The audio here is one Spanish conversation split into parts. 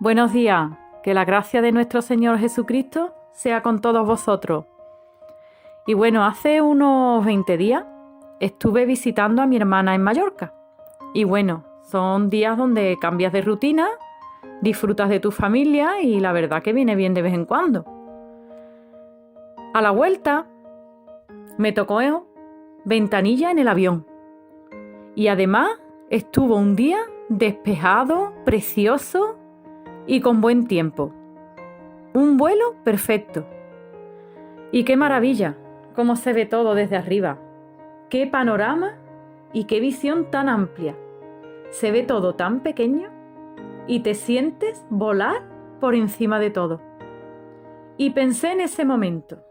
Buenos días, que la gracia de nuestro Señor Jesucristo sea con todos vosotros. Y bueno, hace unos 20 días estuve visitando a mi hermana en Mallorca. Y bueno, son días donde cambias de rutina, disfrutas de tu familia y la verdad que viene bien de vez en cuando. A la vuelta me tocó ventanilla en el avión. Y además estuvo un día despejado, precioso y con buen tiempo. Un vuelo perfecto. Y qué maravilla, cómo se ve todo desde arriba. Qué panorama y qué visión tan amplia. Se ve todo tan pequeño y te sientes volar por encima de todo. Y pensé en ese momento,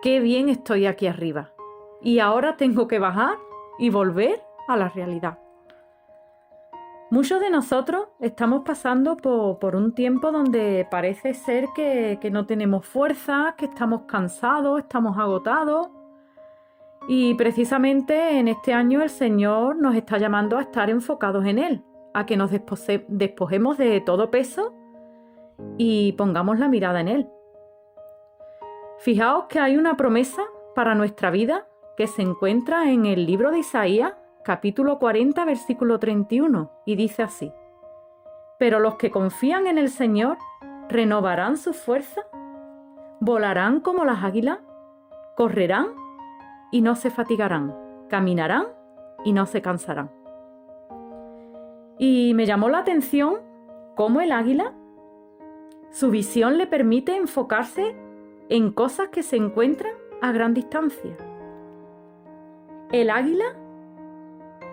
qué bien estoy aquí arriba. Y ahora tengo que bajar y volver a la realidad. Muchos de nosotros estamos pasando por, un tiempo donde parece ser que, no tenemos fuerza, que estamos cansados, estamos agotados. Y precisamente en este año el Señor nos está llamando a estar enfocados en Él, a que nos despojemos de todo peso y pongamos la mirada en Él. Fijaos que hay una promesa para nuestra vida que se encuentra en el libro de Isaías capítulo 40, versículo 31, y dice así, Pero los que confían en el Señor renovarán su fuerza, volarán como las águilas, correrán y no se fatigarán, caminarán y no se cansarán. Y me llamó la atención cómo el águila, su visión le permite enfocarse en cosas que se encuentran a gran distancia. El águila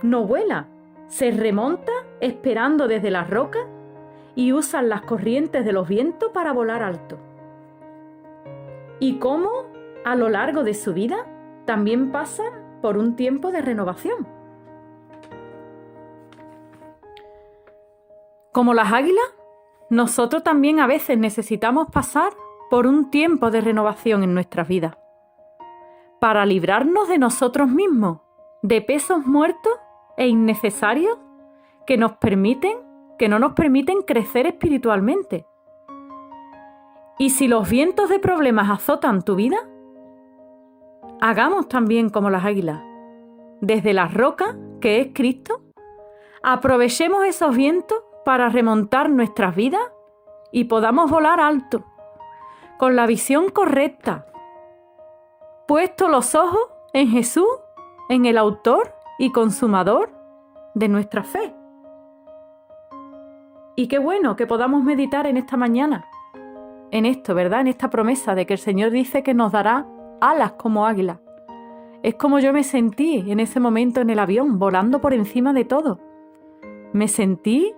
no vuela, se remonta esperando desde las rocas y usan las corrientes de los vientos para volar alto. Y cómo a lo largo de su vida también pasan por un tiempo de renovación. Como las águilas, nosotros también a veces necesitamos pasar por un tiempo de renovación en nuestras vidas, para librarnos de nosotros mismos, de pesos muertos e innecesarios que nos permiten, que no nos permiten crecer espiritualmente. Y si los vientos de problemas azotan tu vida, hagamos también como las águilas. Desde la roca, que es Cristo, aprovechemos esos vientos para remontar nuestras vidas y podamos volar alto, con la visión correcta, puesto los ojos en Jesús, en el autor y consumador de nuestra fe. Y qué bueno que podamos meditar en esta mañana, en esto, ¿verdad? En esta promesa de que el Señor dice que nos dará alas como águila. Es como yo me sentí en ese momento en el avión, volando por encima de todo. Me sentí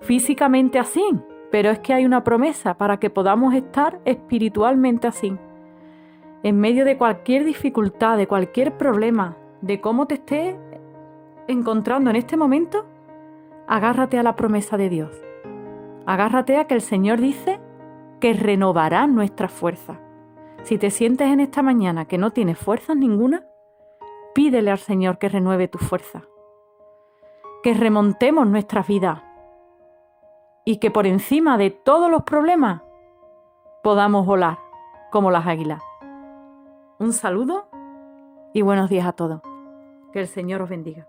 físicamente así, pero es que hay una promesa para que podamos estar espiritualmente así. En medio de cualquier dificultad, de cualquier problema, de cómo te esté encontrando en este momento, agárrate a la promesa de Dios. Agárrate a que el Señor dice que renovará nuestra fuerza. Si te sientes en esta mañana que no tienes fuerzas ninguna, pídele al Señor que renueve tu fuerza. Que remontemos nuestra vida y que por encima de todos los problemas podamos volar como las águilas. Un saludo y buenos días a todos. Que el Señor os bendiga.